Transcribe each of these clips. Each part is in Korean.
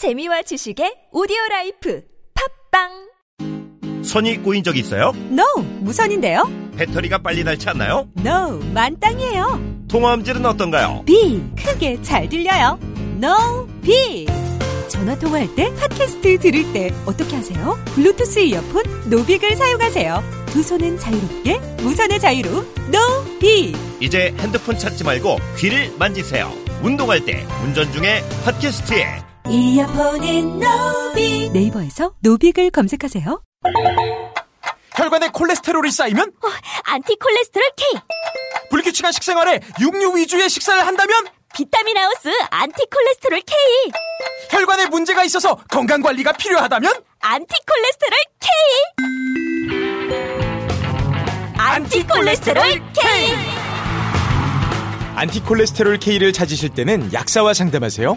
재미와 지식의 오디오 라이프. 팟빵! 선이 꼬인 적 있어요? NO! 무선인데요? 배터리가 빨리 닳지 않나요? NO! 만땅이에요! 통화음질은 어떤가요? Big! 크게 잘 들려요! NO! Big! 전화 통화할 때 팟캐스트 들을 때 어떻게 하세요? 블루투스 이어폰 노빅을 사용하세요! 두 손은 자유롭게 무선의 자유로. NO! Big! 이제 핸드폰 찾지 말고 귀를 만지세요. 운동할 때, 운전 중에 팟캐스트에 이어폰인 노빅 네이버에서 노빅을 검색하세요. 혈관에 콜레스테롤이 쌓이면? 안티콜레스테롤 K. 불규칙한 식생활에 육류 위주의 식사를 한다면? 비타민 하우스 안티콜레스테롤 K. 혈관에 문제가 있어서 건강 관리가 필요하다면? 안티콜레스테롤 K. 안티콜레스테롤 K. 안티콜레스테롤 K를 찾으실 때는 약사와 상담하세요.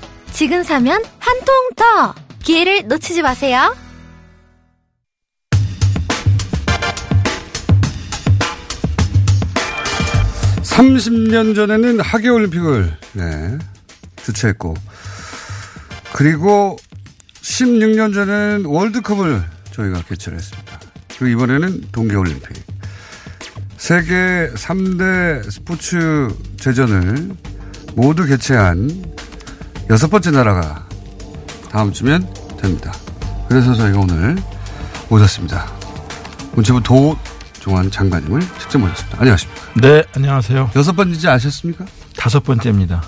지금 사면 한 통 더! 기회를 놓치지 마세요. 삼십 년 전에는 하계올림픽을 네, 주최했고 그리고 16년 전에는 월드컵을 저희가 개최를 했습니다. 그리고 이번에는 동계올림픽. 세계 3대 스포츠 제전을 모두 개최한 여섯 번째 나라가 다음 주면 됩니다. 그래서 저희가 오늘 모셨습니다. 문체부 도 종환 장관님을 직접 모셨습니다. 안녕하십니까. 네, 안녕하세요. 여섯 번인지 아셨습니까? 다섯 번째입니다.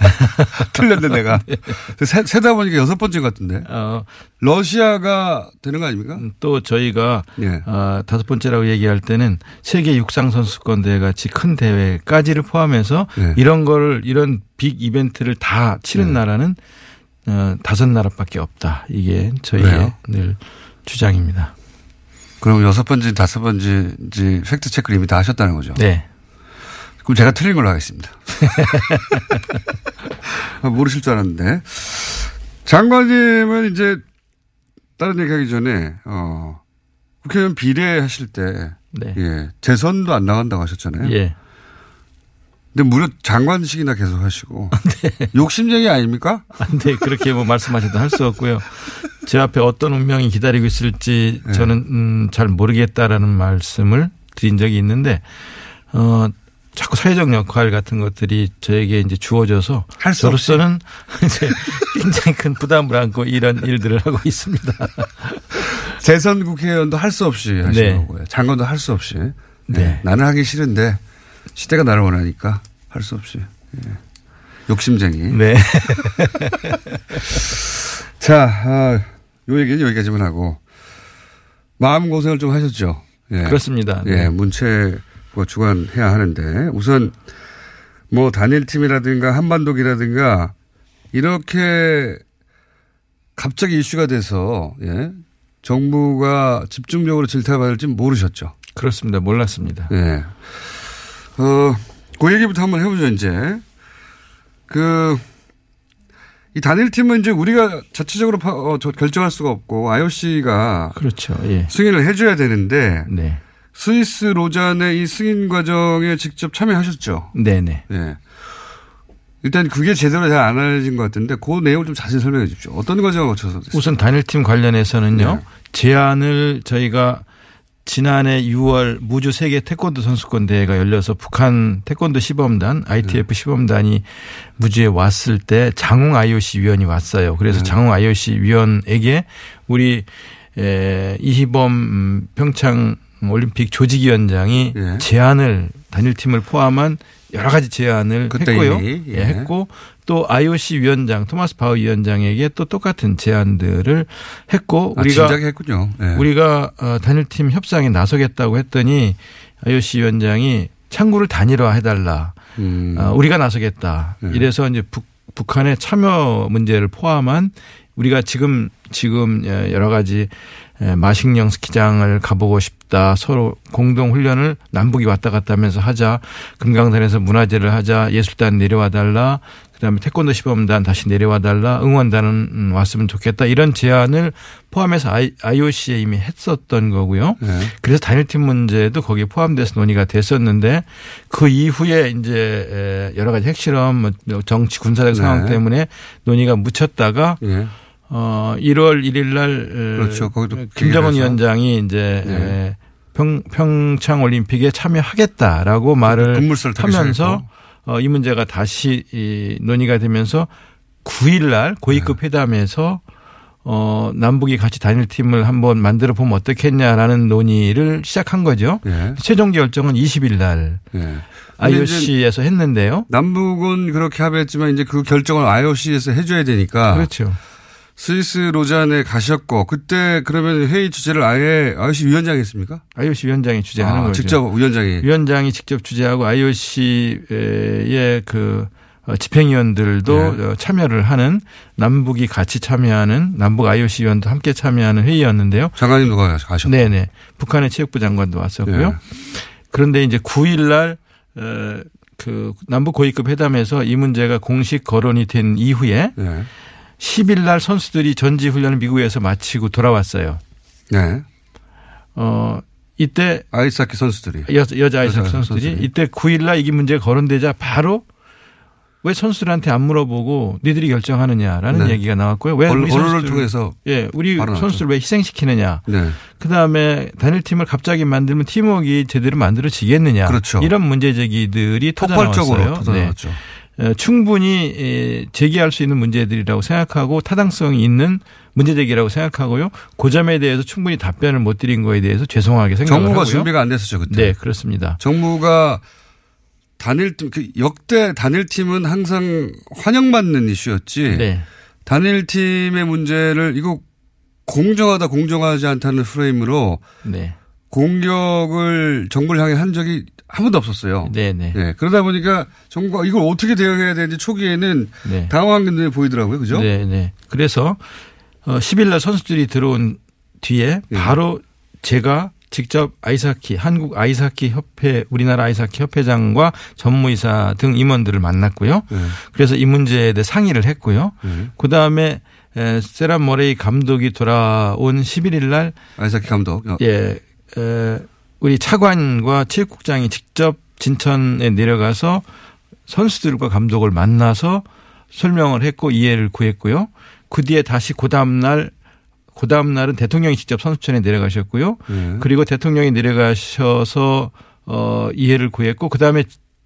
틀렸네, 내가. 세, 세다 보니까 여섯 번째 같은데. 어, 러시아가 되는 거 아닙니까? 또 저희가 예. 어, 다섯 번째라고 얘기할 때는 세계 육상 선수권 대회 같이 큰 대회까지를 포함해서 예. 이런 거를 이런 빅 이벤트를 다 치른 예. 나라는 어, 다섯 나라밖에 없다. 이게 저희의 왜요? 늘 주장입니다. 그럼 여섯 번째, 다섯 번째인지 팩트 체크를 이미 다 하셨다는 거죠? 네. 그럼 제가 틀린 걸로 하겠습니다. 아, 모르실 줄 알았는데. 장관님은 이제 다른 얘기 하기 전에, 어, 국회의원 비례하실 때, 네. 예, 재선도 안 나간다고 하셨잖아요. 예. 근데 무려 장관식이나 계속 하시고. 욕심쟁이 아닙니까? 안 돼. 그렇게 뭐 말씀하셔도 할 수 없고요. 제 앞에 어떤 운명이 기다리고 있을지 네. 저는 음, 잘 모르겠다라는 말씀을 드린 적이 있는데 어 자꾸 사회적 역할 같은 것들이 저에게 이제 주어져서 할수 저로서는 이제 굉장히 큰 부담을 안고 이런 일들을 하고 있습니다. 재선 국회의원도 할 수 없이 하시는 네. 거고요. 장관도 할 수 없이. 예, 네. 나는 하기 싫은데 시대가 나를 원하니까 할 수 없이. 예. 욕심쟁이. 네. 자, 아, 요 얘기는 여기까지만 하고 마음고생을 좀 하셨죠. 예. 그렇습니다. 예, 네. 문체 부가 주관해야 하는데 우선 뭐 단일팀이라든가 한반도기라든가 이렇게 갑자기 이슈가 돼서 예, 정부가 집중적으로 질타받을지 모르셨죠. 그렇습니다. 몰랐습니다. 예. 어, 그 얘기부터 한번 해보죠, 이제. 그, 이 단일팀은 이제 우리가 자체적으로 파- 어, 저 결정할 수가 없고 IOC가 그렇죠. 예. 승인을 해줘야 되는데 네. 스위스 로잔의 이 승인 과정에 직접 참여하셨죠. 네네. 예. 일단 그게 제대로 잘 안 알려진 것 같은데 그 내용을 좀 자세히 설명해 주십시오. 어떤 과정을 거쳐서 됐어요? 우선 단일팀 관련해서는요. 네. 제안을 저희가 지난해 6월 무주 세계 태권도 선수권 대회가 열려서 북한 태권도 시범단 ITF 시범단이 무주에 왔을 때 장웅 IOC 위원이 왔어요. 그래서 장웅 IOC 위원에게 우리 에 이희범 음, 평창 올림픽 조직위원장이 예. 제안을 단일팀을 포함한 여러 가지 제안을 했고요. 예. 예, 했고 또 IOC 위원장 토마스 바우 위원장에게 또 똑같은 제안들을 했고 아, 우리가 했군요. 예. 우리가 어, 단일팀 협상에 나서겠다고 했더니 IOC 위원장이 창구를 단일화 해달라. 음. 어, 우리가 나서겠다. 네. 이래서 이제 북 북한의 참여 문제를 포함한 우리가 지금 지금 예, 여러 가지 예, 마식령 스키장을 가보고 싶다. 서로 공동 훈련을 남북이 왔다 갔다 하면서 하자. 금강산에서 문화제를 하자. 예술단 내려와 달라. 그다음에 태권도 시범단 다시 내려와 달라. 응원단은 음, 왔으면 좋겠다. 이런 제안을 포함해서 IOC에 이미 했었던 거고요. 네. 그래서 단일팀 문제도 거기에 포함돼서 논의가 됐었는데 그 이후에 이제 여러 가지 핵실험, 뭐 정치 군사적 상황 네. 때문에 논의가 묻혔다가 예. 어 1월 1일 날 그렇죠. 거기도 김정은. 위원장이 이제 네. 에, 평 평창 올림픽에 참여하겠다라고 말을 하면서. 어, 이 문제가 다시 이 논의가 되면서 9일 날 고위급 네. 회담에서 어, 남북이 같이 단일 팀을 한번 만들어 보면 어떻겠냐라는 논의를 시작한 거죠. 예. 최종 결정은 20일 날 이제 IOC에서 했는데요. 남북은 그렇게 합의했지만 이제 그 결정을 IOC에서 해줘야 되니까 그렇죠. 스위스 로잔에 가셨고 그때 그러면 회의 주제를 아예 IOC 위원장이 했습니까? IOC 위원장이 주재하는 아, 거죠. 직접 위원장이. 위원장이 직접 주재하고 IOC의 그 어, 집행위원들도 네. 어, 참여를 하는 남북이 같이 참여하는 남북 IOC 위원도 함께 참여하는 회의였는데요. 장관님도 가셨고. 네네. 북한의 체육부 장관도 왔었고요. 네. 그런데 이제 9일 날, 어, 그 남북 고위급 회담에서 이 문제가 공식 거론이 된 이후에 네. 10일 날 선수들이 전지 훈련을 미국에서 마치고 돌아왔어요. 네. 어, 이때 아이스하키 선수들이. 여, 여자 아이스하키 선수들이 선수들이. 이때 9일 날 이게 문제가 거론되자 바로 왜 선수들한테 안 물어보고 니들이 결정하느냐라는 네. 얘기가 나왔고요. 왜 언- 우리 언론을 선수들 통해서 예, 우리 나왔죠. 선수들 왜 희생시키느냐. 네. 그다음에 단일 팀을 갑자기 만들면 팀워크가 제대로 만들어지겠느냐. 그렇죠. 이런 문제 제기들이 터져 폭발적으로 나왔어요. 터져 나왔죠. 어, 충분히 에, 제기할 수 있는 문제들이라고 생각하고 타당성이 있는 문제 제기라고 생각하고요. 그 점에 대해서 충분히 답변을 못 드린 거에 대해서 죄송하게 생각을 정부가 하고요. 준비가 안 됐었죠 그때. 네, 그렇습니다. 정부가 단일팀 그 역대 단일팀은 항상 환영받는 이슈였지. 네. 단일팀의 문제를 이거 공정하다 공정하지 않다는 프레임으로 네. 공격을 정부를 향해 한 적이 한 번도 없었어요. 네, 네. 네, 그러다 보니까 정부가 이걸 어떻게 대응해야 되는지 초기에는 네. 당황한 눈에 보이더라고요. 그죠? 네, 네. 그래서 어 10일 날 선수들이 들어온 뒤에 예. 바로 제가 직접 아이스하키 한국 아이스하키 협회 우리나라 아이스하키 협회장과 전무이사 등 임원들을 만났고요. 네. 그래서 이 문제에 대해 상의를 했고요. 네. 그다음에 에, 세란 머레이 감독이 돌아온 11일 날 아이사키 감독. 어, 예, 에, 우리 차관과 체육국장이 직접 진천에 내려가서 선수들과 감독을 만나서 설명을 했고 이해를 구했고요. 그 뒤에 다시 그 다음 날, 그 다음 날은 대통령이 직접 선수촌에 내려가셨고요. 네. 그리고 대통령이 내려가셔서 어, 이해를 구했고 그 다음에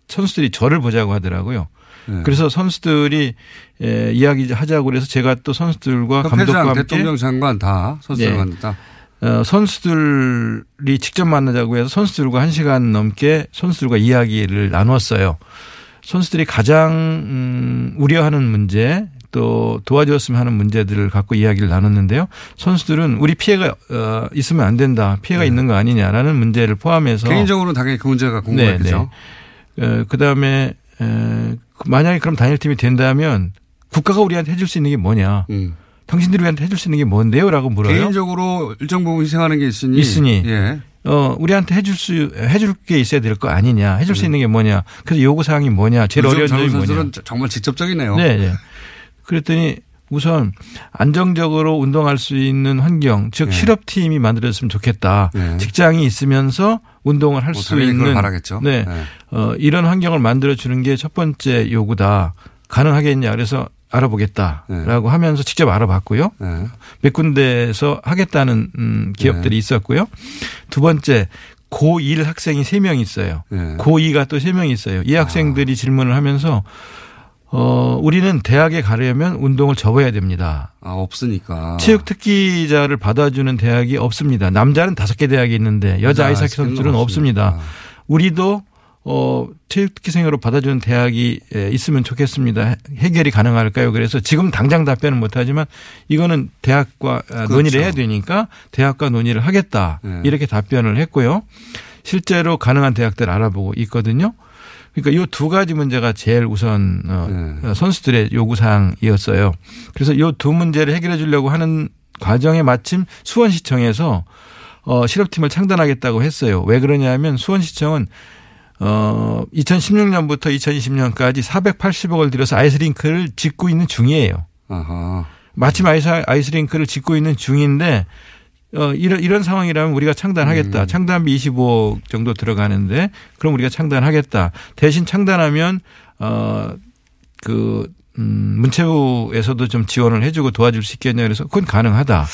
선수들이 저를 보자고 하더라고요. 네. 그래서 선수들이 에, 이야기 하자고 그래서 제가 또 선수들과 감독과 협회장, 함께 대통령 장관 다 선수들 네. 만났다. 어, 선수들이 직접 만나자고 해서 선수들과 한 시간 넘게 선수들과 이야기를 나눴어요. 선수들이 가장 음, 우려하는 문제 또 도와주었으면 하는 문제들을 갖고 이야기를 나눴는데요. 선수들은 우리 피해가 어, 있으면 안 된다. 피해가 있는 거 아니냐라는 문제를 포함해서 네. 개인적으로는 당연히 그 문제가 궁금했죠. 어, 그다음에 에, 만약에 그럼 단일팀이 된다면 국가가 우리한테 해줄 수 있는 게 뭐냐. 음. 당신들이 우리한테 해줄 수 있는 게 뭔데요? 라고 물어요. 개인적으로 일정 부분 희생하는 게 있으니. 있으니. 예. 어, 우리한테 해줄 수, 해줄 게 있어야 될 거 아니냐. 해줄 네. 수 있는 게 뭐냐. 그래서 요구사항이 뭐냐. 제일 어려운 점이 뭐냐. 정말 직접적이네요. 네, 네. 그랬더니 우선 안정적으로 운동할 수 있는 환경, 즉 네. 실업팀이 만들어졌으면 좋겠다. 네. 직장이 있으면서 운동을 할뭐수 있는 바라겠죠. 네. 네. 어, 이런 환경을 만들어 주는 게 첫 번째 요구다. 가능하겠냐. 그래서 알아보겠다라고 하면서 직접 알아봤고요. 네. 몇 군데에서 하겠다는 음, 기업들이 네. 있었고요. 두 번째 고1 학생이 3명 있어요. 네. 고2가 또 3명 있어요. 이 학생들이 질문을 하면서 어, 우리는 대학에 가려면 운동을 접어야 됩니다. 아, 없으니까. 체육 특기자를 받아주는 대학이 없습니다. 남자는 다섯 개 대학이 있는데 여자 아이스하키 선수들은 없습니다. 우리도 어, 체육특기생으로 받아주는 대학이 에, 있으면 좋겠습니다. 해결이 가능할까요? 그래서 지금 당장 답변은 못하지만 이거는 대학과 아, 논의를 해야 되니까 대학과 논의를 하겠다. 네. 이렇게 답변을 했고요. 실제로 가능한 대학들 알아보고 있거든요. 그러니까 이 두 가지 문제가 제일 우선 어, 네. 선수들의 요구 사항이었어요. 그래서 이 두 문제를 해결해 주려고 하는 과정에 마침 수원시청에서 어, 실업팀을 창단하겠다고 했어요. 왜 그러냐면 수원시청은 어, 2016년부터 2020년까지 480억을 들여서 아이스링크를 짓고 있는 중이에요. 아하. 마침 아이스, 아이스링크를 짓고 있는 중인데 어, 이런, 이런 상황이라면 우리가 창단하겠다. 창단비 25억 정도 들어가는데 그럼 우리가 창단하겠다. 대신 창단하면 어, 그, 음, 문체부에서도 좀 지원을 해주고 도와줄 수 있겠냐 그래서 그건 가능하다.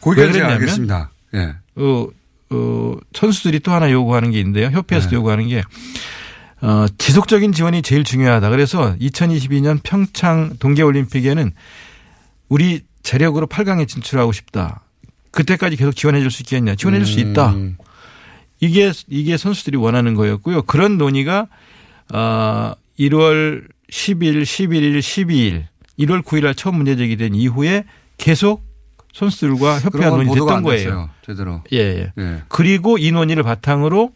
거기까지 알겠습니다. 예. 어, 어, 선수들이 또 하나 요구하는 게 있는데요. 협회에서도 요구하는 게 어, 지속적인 지원이 제일 중요하다. 그래서 2022년 평창 동계올림픽에는 우리 재력으로 8강에 진출하고 싶다. 그때까지 계속 지원해 줄 수 있겠냐. 지원해 줄 수 있다. 음. 이게 이게 선수들이 원하는 거였고요. 그런 논의가 어 1월 10일, 11일, 12일, 1월 9일 날 처음 문제 제기된 이후에 계속 선수들과 보도가 논의 됐던 안 거예요. 됐어요. 제대로. 예, 예. 예. 그리고 이 논의를 바탕으로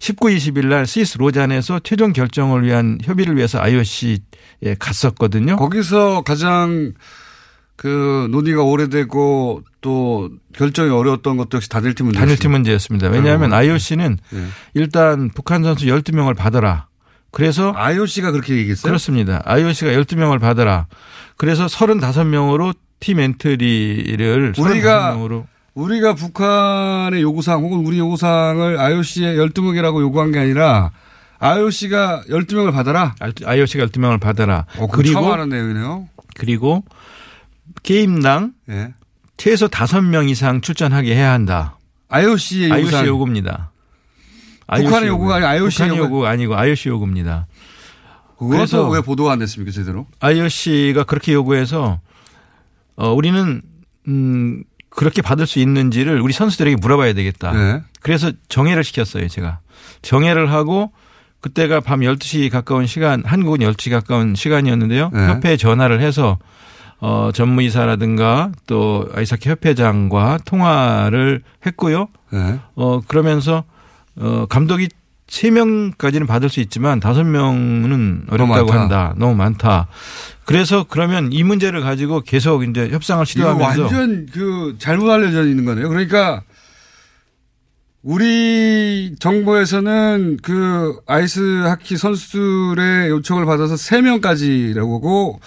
19, 20일 날 스위스 로잔에서 최종 결정을 위한 협의를 위해서 IOC에 갔었거든요. 거기서 가장 그 논의가 오래되고 또 결정이 어려웠던 것도 역시 단일팀 문제. 단일팀 문제였습니다. 왜냐하면 어. IOC는 예. 일단 북한 선수 12명을 받아라. 그래서 IOC가 그렇게 얘기했어요? 그렇습니다. IOC가 12명을 받아라. 그래서 35명으로 팀 엔트리를 우리가 35명으로 우리가 북한의 요구사항 혹은 우리 요구사항을 IOC에 12명이라고 요구한 게 아니라 IOC가 12명을 받아라? IOC가 12명을 받아라. 어, 그리고 처음 하는 내용이네요. 그리고 게임당 예. 최소 5명 이상 출전하게 해야 한다. IOC의 IOC. 요구입니다. 북한의 요구가 아니라 IOC 북한의 요구. 요구가 아니고 IOC 요구입니다. 그래서 왜 보도가 안 됐습니까, 제대로? IOC가 그렇게 요구해서 어 우리는 음 그렇게 받을 수 있는지를 우리 선수들에게 물어봐야 되겠다. 네. 그래서 정회를 시켰어요, 제가. 정회를 하고 그때가 밤 12시 가까운 시간, 한국은 12시 가까운 시간이었는데요. 네. 협회에 전화를 해서 어 전무이사라든가 또 아이스하키 협회장과 통화를 했고요. 네. 어 그러면서 어 감독이 3명까지는 받을 수 있지만 5명은 어렵다고 많다. 한다. 너무 많다. 그래서 그러면 이 문제를 가지고 계속 이제 협상을 시도하면서 완전 그 잘못 알려져 있는 거네요. 그러니까 우리 정부에서는 그 아이스 하키 선수들의 요청을 받아서 3명까지라고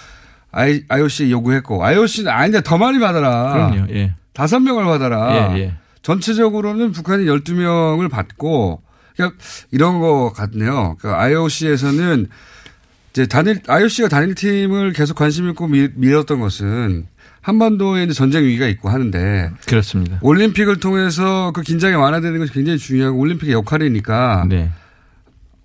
I, IOC 요구했고 IOC는 아닌데 더 많이 받아라. 그럼요. 예. 다섯 명을 받아라. 예, 예. 전체적으로는 북한이 12명을 받고 그러니까 이런 거 같네요. 그러니까 IOC에서는 이제 단일 IOC가 단일 팀을 계속 관심 있고 밀, 밀었던 것은 한반도에 이제 전쟁 위기가 있고 하는데 그렇습니다. 올림픽을 통해서 그 긴장이 완화되는 것이 굉장히 중요하고 올림픽의 역할이니까 네.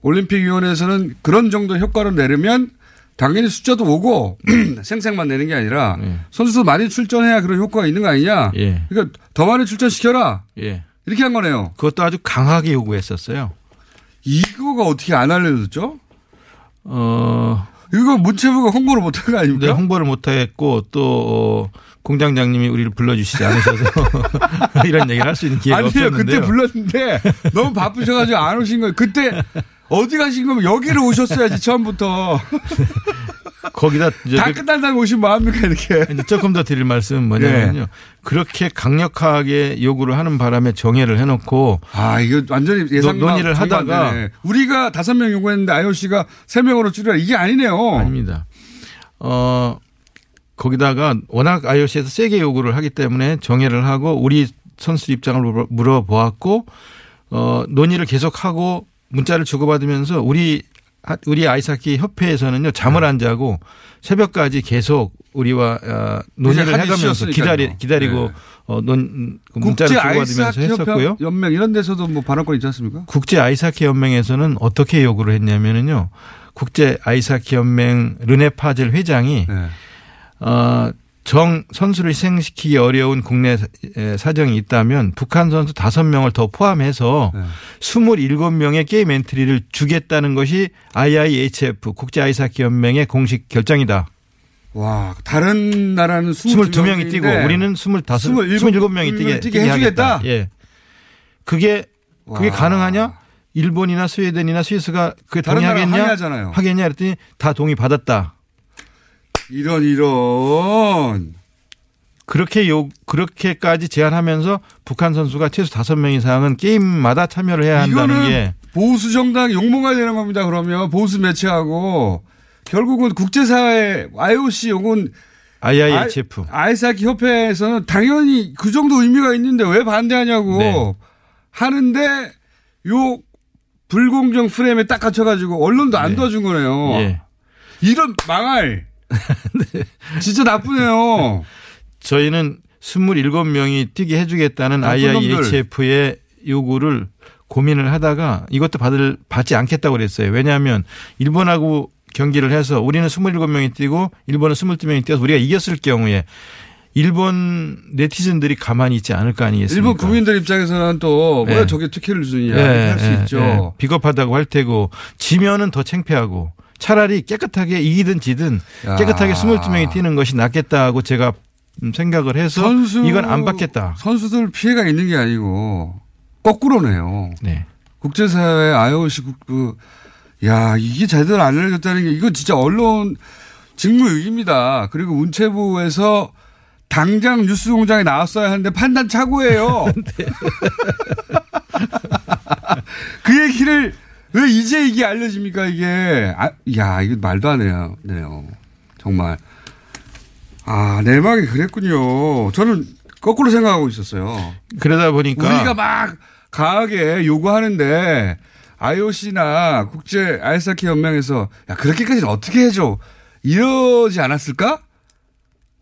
올림픽 위원회에서는 그런 정도 효과를 내려면 당연히 숫자도 오고 생색만 내는 게 아니라 네. 선수도 많이 출전해야 그런 효과가 있는 거 아니냐. 예. 그러니까 더 많이 출전시켜라. 예. 이렇게 한 거네요. 그것도 아주 강하게 요구했었어요. 이거가 어떻게 안 알려졌죠? 어, 이거 문체부가 홍보를 못한 거 아닙니까? 홍보를 못했고 또 어, 공장장님이 우리를 불러주시지 않으셔서 이런 얘기를 할 수 있는 기회가 아니요, 없었는데요. 그때 불렀는데 너무 바쁘셔가지고 안 오신 거예요. 그때 어디 가신 거면 여기를 오셨어야지 처음부터. 거기다 이제 다 끝난 다음에 오시면 뭐합니까 이렇게. 이제 조금 더 드릴 말씀은 뭐냐면요. 네. 그렇게 강력하게 요구를 하는 바람에 정회를 해놓고 아 이거 완전히 예상 논- 논의를 하다가 우리가 다섯 명 요구했는데 IOC가 세 명으로 줄여라 이게 아니네요. 아닙니다. 어, 거기다가 워낙 IOC에서 세게 요구를 하기 때문에 정회를 하고 우리 선수 입장을 물어- 물어보았고 어, 논의를 계속하고 문자를 주고받으면서 우리 하- 우리 아이스하키 협회에서는요 잠을 네. 안 자고 새벽까지 계속 우리와 어, 논의를 해가면서. 기다리 기다리고 네. 어, 논그 문자를 주고받으면서 했었고요. 연맹 이런 데서도 뭐 발언권 있지 않습니까? 국제 아이스하키 연맹에서는 어떻게 요구를 했냐면은요. 국제 아이스하키 연맹 르네 파젤 회장이 네. 어, 정 선수를 희생시키기 어려운 국내 사- 사정이 있다면 북한 선수 5명을 더 포함해서 네. 27명의 게임 엔트리를 주겠다는 것이 IIHF 국제 아이스하키 연맹의 공식 결정이다. 와 다른 나라는 22명이 뛰고 우리는 25, 27명이 뛰게, 뛰게 해주겠다. 예. 그게 그게 와. 가능하냐? 일본이나 스웨덴이나 스위스가 그게 동의하겠냐? 항의하잖아요. 하겠냐 그랬더니 다 동의 받았다. 이런 이런 그렇게 요 그렇게까지 제안하면서 북한 선수가 최소 다섯 명 이상은 게임마다 참여를 해야 한다는 이거는 게 보수 정당 욕먹어야 되는 겁니다. 그러면 보수 매치하고 결국은 국제사회 IOC 요건 IIHF 아이스하키 협회에서는 당연히 그 정도 의미가 있는데 왜 반대하냐고 네. 하는데 요 불공정 프레임에 딱 갇혀가지고 언론도 안 도와준 거네요. 예. 이런 망할. 진짜 나쁘네요. 저희는 27명이 뛰게 해주겠다는. IIHF의 요구를 고민을 하다가 이것도 받을, 받지 않겠다고 그랬어요. 왜냐하면 일본하고 경기를 해서 우리는 27명이 뛰고 일본은 22명이 뛰어서 우리가 이겼을 경우에 일본 네티즌들이 가만히 있지 않을 거 아니겠습니까? 일본 국민들 입장에서는 또왜 네. 저게 특혜를 주느냐 예, 할수 예, 있죠. 예. 비겁하다고 할 테고 지면은 더 창피하고 차라리 깨끗하게 이기든 지든 야. 깨끗하게 22명이 뛰는 것이 낫겠다고 제가 음, 생각을 해서 선수 이건 안 받겠다. 선수들 피해가 있는 게 아니고 거꾸로네요. 네. 국제사회 IOC 국, 그, 야, 이게 제대로 안 알려졌다는 게, 이거 진짜 언론 직무유기입니다. 그리고 문체부에서 당장 뉴스 공장에 나왔어야 하는데 판단 착오예요. 그 얘기를 왜 이제 이게 알려집니까, 이게. 아, 야, 이거 말도 안 해요. 네요. 정말. 아, 내막이 그랬군요. 저는 거꾸로 생각하고 있었어요. 그러다 보니까 우리가 막 강하게 요구하는데 IOC나 국제 아이스하키 연맹에서 야 그렇게까지는 어떻게 해줘 이러지 않았을까?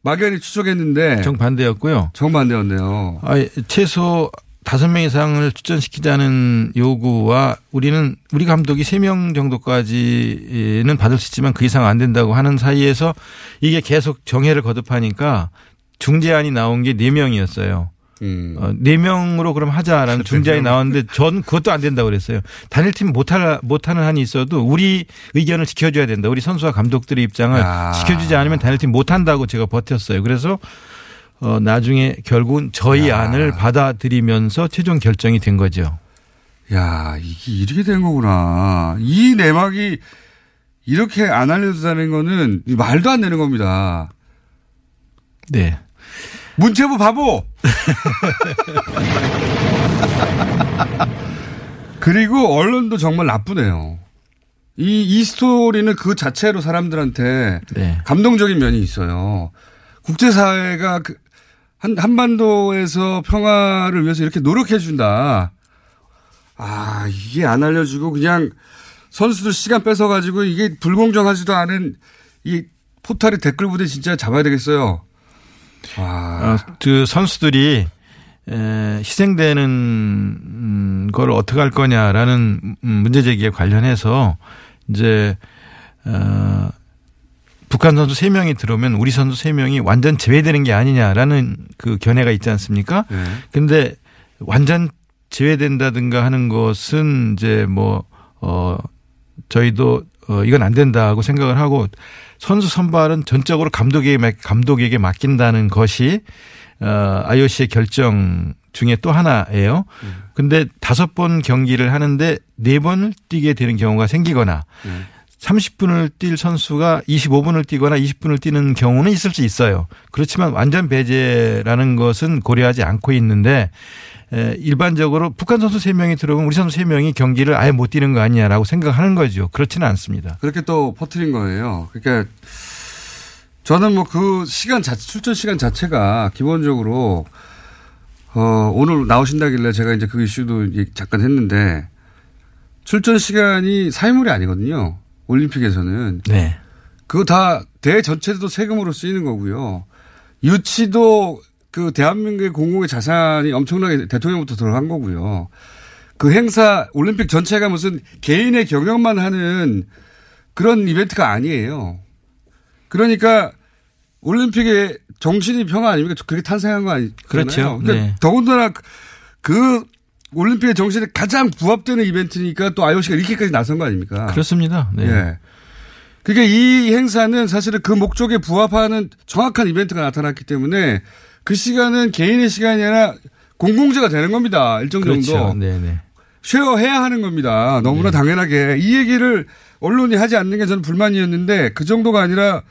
막연히 추측했는데 정반대였고요. 정반대였네요. 아, 최소 다섯 명 이상을 출전시키자는 요구와 우리는 우리 감독이 세 명 정도까지는 받을 수 있지만 그 이상 안 된다고 하는 사이에서 이게 계속 정해를 거듭하니까 중재안이 나온 게 네 명이었어요. 음. 어, 네 명으로 그럼 하자라는 중재안이 나왔는데 전 그것도 안 된다고 그랬어요. 단일팀 못할, 못하는 한이 있어도 우리 의견을 지켜줘야 된다. 우리 선수와 감독들의 입장을 야. 지켜주지 않으면 단일팀 못한다고 제가 버텼어요. 그래서 어, 나중에 결국은 저희 야. 안을 받아들이면서 최종 결정이 된 거죠. 야 이게 이렇게 된 거구나. 이 내막이 이렇게 안 알려졌다는 거는 말도 안 되는 겁니다. 네. 문체부 바보. 그리고 언론도 정말 나쁘네요. 이, 이 스토리는 그 자체로 사람들한테 네. 감동적인 면이 있어요. 국제사회가 그 한, 한반도에서 평화를 위해서 이렇게 노력해준다. 아, 이게 안 알려주고 그냥 선수들 시간 뺏어가지고 이게 불공정하지도 않은 이 포탈의 댓글 부대 진짜 잡아야 되겠어요. 아, 어, 그 선수들이 에, 희생되는 음, 걸 어떻게 할 거냐라는 음, 문제 제기에 관련해서 이제 어, 북한 선수 3명이 들어오면 우리 선수 3명이 완전 제외되는 게 아니냐라는 그 견해가 있지 않습니까? 네. 근데 완전 제외된다든가 하는 것은 이제 뭐, 어, 저희도 어, 이건 안 된다고 생각을 하고 선수 선발은 전적으로 감독에게, 맡- 감독에게 맡긴다는 것이 어, IOC의 결정 중에 또 하나예요. 근데 다섯 번 경기를 하는데 네 번을 뛰게 되는 경우가 생기거나 30분을 뛸 선수가 25분을 뛰거나 20분을 뛰는 경우는 있을 수 있어요. 그렇지만 완전 배제라는 것은 고려하지 않고 있는데 에, 일반적으로 북한 선수 3명이 들어오면 우리 선수 3명이 경기를 아예 못 뛰는 거 아니냐라고 생각하는 거죠. 그렇지는 않습니다. 그렇게 또 퍼뜨린 거예요. 그러니까 저는 뭐 그 시간 자체, 출전 시간 자체가 기본적으로 어, 오늘 나오신다길래 제가 이제 그 이슈도 잠깐 했는데 출전 시간이 사회물이 아니거든요. 올림픽에서는. 네. 그거 다 대 전체도 세금으로 쓰이는 거고요. 유치도 그 대한민국의 공공의 자산이 엄청나게 대통령부터 들어간 거고요. 그 행사 올림픽 전체가 무슨 개인의 경영만 하는 그런 이벤트가 아니에요. 그러니까 올림픽의 정신이 평화 아닙니까? 그렇게 탄생한 거 아니잖아요. 그렇죠. 그러니까 네. 더군다나 그- 그 올림픽의 정신에 가장 부합되는 이벤트니까 또 IOC가 이렇게까지 나선 거 아닙니까? 그렇습니다. 네. 예. 그러니까 이 행사는 사실은 그 목적에 부합하는 정확한 이벤트가 나타났기 때문에 그 시간은 개인의 시간이 아니라 공공재가 되는 겁니다. 일정 그렇죠. 정도. 네, 네. 쉐어해야 하는 겁니다. 너무나 네. 당연하게 이 얘기를 언론이 하지 않는 게 저는 불만이었는데 그 정도가 아니라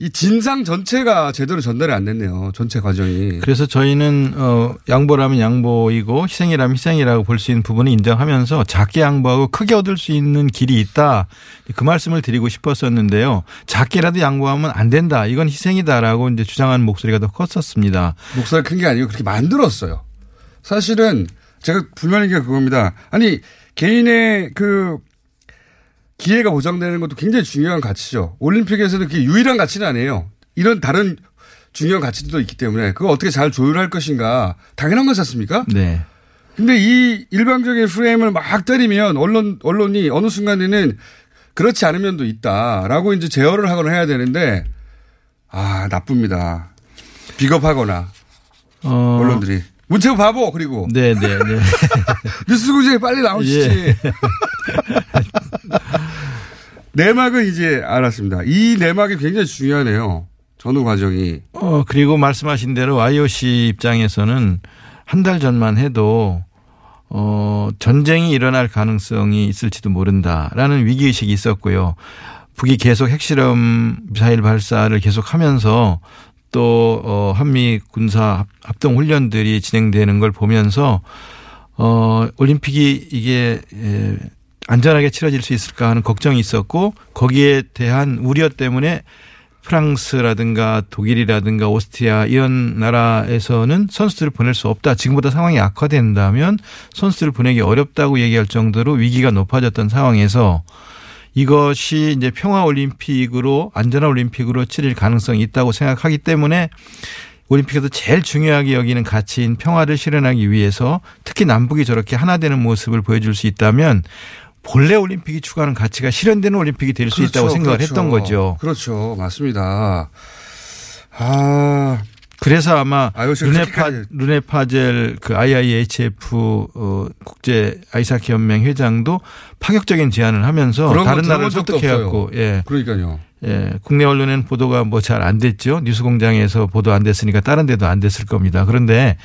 이 진상 전체가 제대로 전달이 안 됐네요. 전체 과정이. 그래서 저희는 어 양보라면 양보이고 희생이라면 희생이라고 볼 수 있는 부분을 인정하면서 작게 양보하고 크게 얻을 수 있는 길이 있다. 그 말씀을 드리고 싶었었는데요. 작게라도 양보하면 안 된다. 이건 희생이다라고 이제 주장하는 목소리가 더 컸었습니다. 목소리 큰게 아니고 그렇게 만들었어요. 사실은 제가 불만인 게 그겁니다. 아니 개인의 그 기회가 보장되는 것도 굉장히 중요한 가치죠. 올림픽에서는 그게 유일한 가치는 아니에요. 이런 다른 중요한 가치도 있기 때문에 그거 어떻게 잘 조율할 것인가 당연한 거지 않습니까? 네. 근데 이 일방적인 프레임을 막 때리면 언론 언론이 어느 순간에는 그렇지 않은 면도 있다라고 이제 제어를 하거나 해야 되는데 아 나쁩니다. 비겁하거나 어. 언론들이 문체부 바보 그리고 네, 네, 네. 뉴스구지에 빨리 나오시지. 내막은 이제 알았습니다. 이 내막이 굉장히 중요하네요. 전후 과정이. 어, 그리고 말씀하신 대로 IOC 입장에서는 한 달 전만 해도 어, 전쟁이 일어날 가능성이 있을지도 모른다라는 위기의식이 있었고요. 북이 계속 핵실험 미사일 발사를 계속 하면서 또, 어, 한미 군사 합동 훈련들이 진행되는 걸 보면서 어, 올림픽이 이게 에, 안전하게 치러질 수 있을까 하는 걱정이 있었고 거기에 대한 우려 때문에 프랑스라든가 독일이라든가 오스트리아 이런 나라에서는 선수들을 보낼 수 없다. 지금보다 상황이 악화된다면 선수들을 보내기 어렵다고 얘기할 정도로 위기가 높아졌던 상황에서 이것이 이제 평화 올림픽으로 안전한 올림픽으로 치를 가능성이 있다고 생각하기 때문에 올림픽에서 제일 중요하게 여기는 가치인 평화를 실현하기 위해서 특히 남북이 저렇게 하나 되는 모습을 보여줄 수 있다면 본래 올림픽이 추구하는 가치가 실현되는 올림픽이 될수 있다고 생각을 했던 거죠. 그렇죠. 맞습니다. 아. 그래서 아마 르네 파 그렇게까지- 르네 파젤 그 IIHF 어 국제 아이스하키 연맹 회장도 파격적인 제안을 하면서 다른 나라를 들어본 적도 설득해 갖고 없어요. 예. 그러니까요. 예. 국내 언론에는 보도가 뭐 잘 안 됐죠. 뉴스 공장에서 보도 안 됐으니까 다른 데도 안 됐을 겁니다. 그런데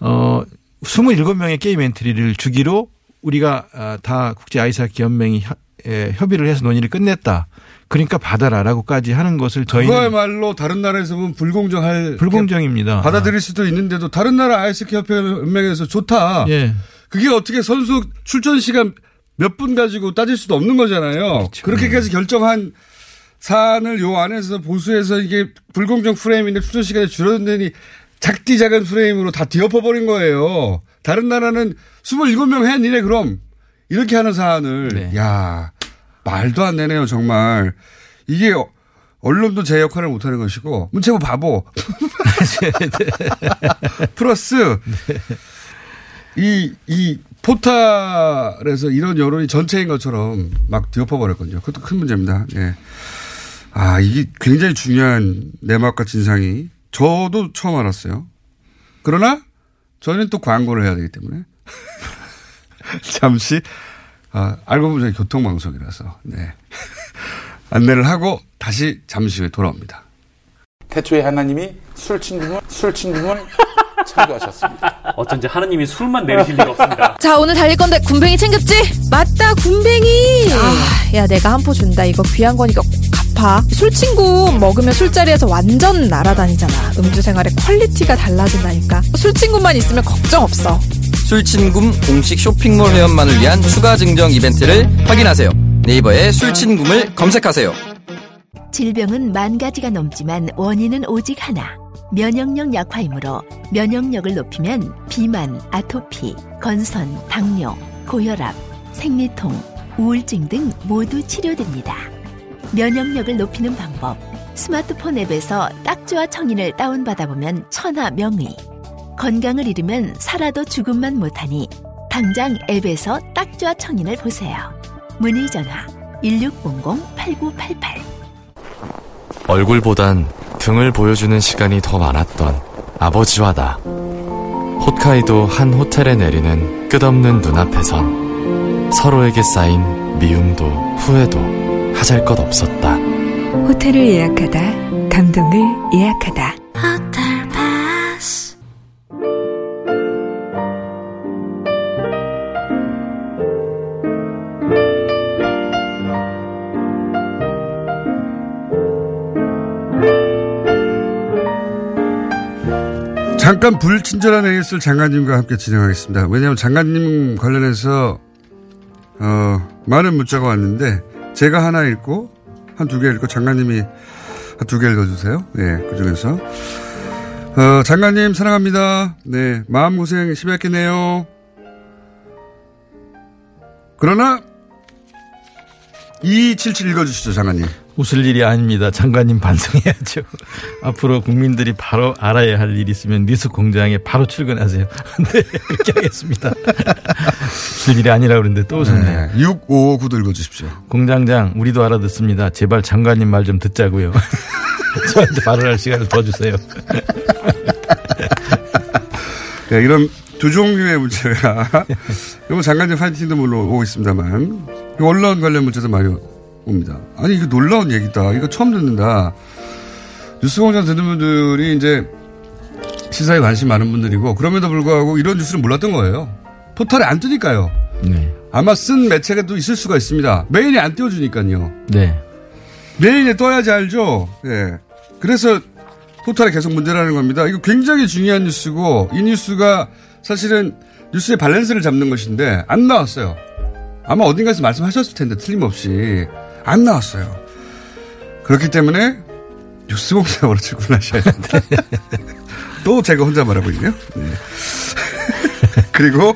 어 27명의 게임 엔트리를 주기로 우리가 아, 다 국제 아이스하키 연맹이 협- 예, 협의를 해서 논의를 끝냈다. 그러니까 받아라라고까지 하는 것을 저희는 그거야말로 다른 나라에서 보면 불공정할 불공정입니다. 받아들일 수도 있는데도 다른 나라 아이스키 협회 연맹에서 좋다. 예. 그게 어떻게 선수 출전 시간 몇 분 가지고 따질 수도 없는 거잖아요. 그렇죠. 그렇게까지 결정한 사안을 요 안에서 보수해서 이게 불공정 프레임인데 출전 시간이 줄어든다니 작디 작은 프레임으로 다 뒤엎어버린 거예요. 다른 나라는 27명 해, 니네 그럼. 이렇게 하는 사안을. 네. 야 말도 안 되네요, 정말. 이게 어- 언론도 제 역할을 못하는 것이고, 문체부 바보. 플러스, 이, 이 포탈에서 이런 여론이 전체인 것처럼 막 뒤엎어버렸거든요. 그것도 큰 문제입니다. 예. 아, 이게 굉장히 중요한 내막과 진상이 저도 처음 알았어요. 그러나 저는 또 광고를 해야 되기 때문에 잠시 아, 알고 보면 저희 교통방송이라서 네. 안내를 하고 다시 잠시 후에 돌아옵니다. 태초에 하나님이 술친구를 술친구를 창조하셨습니다. 어쩐지 하느님이 술만 내리실 리가 없습니다. 자, 오늘 달릴 건데 굼벵이 챙겼지? 맞다, 굼벵이. 아, 야, 내가 한 포 준다. 이거 귀한 거니까 꼭 갚아. 술친구 먹으면 술자리에서 완전 날아다니잖아. 음주 생활의 quality가 달라진다니까. 술 친구만 있으면 걱정 없어. 술친굼 공식 쇼핑몰 회원만을 위한 추가 증정 이벤트를 확인하세요. 네이버에 술친굼을 검색하세요. 질병은 만 가지가 넘지만 원인은 오직 하나. 면역력 약화이므로 면역력을 높이면 비만, 아토피, 건선, 당뇨, 고혈압, 생리통, 우울증 등 모두 치료됩니다. 면역력을 높이는 방법. 스마트폰 앱에서 딱지와 청인을 다운받아보면 천하 명의. 건강을 잃으면 살아도 죽음만 못하니 당장 앱에서 딱지와 청인을 보세요. 문의 전화 1600-8988 얼굴보단 등을 보여주는 시간이 더 많았던 아버지와 나. 홋카이도 한 호텔에 내리는 끝없는 눈앞에선 서로에게 쌓인 미움도 후회도 하잘것 없었다. 호텔을 예약하다, 감동을 예약하다. 호텔 패스. 잠깐 불친절한 AS를 장관님과 함께 진행하겠습니다. 왜냐하면 장관님 관련해서 어, 많은 문자가 왔는데 제가 하나 읽고 한 두 개 읽고 장관님이 한 두 개 읽어주세요. 네, 그 중에서 어, 장관님 사랑합니다. 네, 마음고생 심했겠네요. 그러나 2277 읽어주시죠, 장관님. 웃을 일이 아닙니다. 장관님 반성해야죠. 앞으로 국민들이 바로 알아야 할 일이 있으면 뉴스 공장에 바로 출근하세요. 네, 그렇게 하겠습니다. 웃을 일이 아니라 그러는데 또 웃었네요. 네, 6559도 읽어주십시오. 공장장, 우리도 알아듣습니다. 제발 장관님 말 좀 듣자고요. 저한테 발언할 시간을 더 주세요. 네, 이런 두 종류의 문제가 이거 장관님 파이팅도 물론 오고 있습니다만 이 언론 관련 문제도 많이 옵니다. 아니 이거 놀라운 얘기다. 이거 처음 듣는다. 뉴스공장 듣는 분들이 이제 시사에 관심 많은 분들이고 그럼에도 불구하고 이런 뉴스를 몰랐던 거예요. 포털에 안 뜨니까요. 네. 아마 쓴 매체가 또 있을 수가 있습니다. 메인에 안 띄워주니까요. 네. 메인에 떠야지 알죠. 예. 그래서 포털에 계속 문제라는 겁니다. 이거 굉장히 중요한 뉴스고 이 뉴스가 사실은 뉴스의 밸런스를 잡는 것인데 안 나왔어요. 아마 어딘가에서 말씀하셨을 텐데 틀림없이 안 나왔어요. 그렇기 때문에 뉴스 공장으로 출근하셔야 된다. 또 제가 혼자 말하고 있네요. 네. 그리고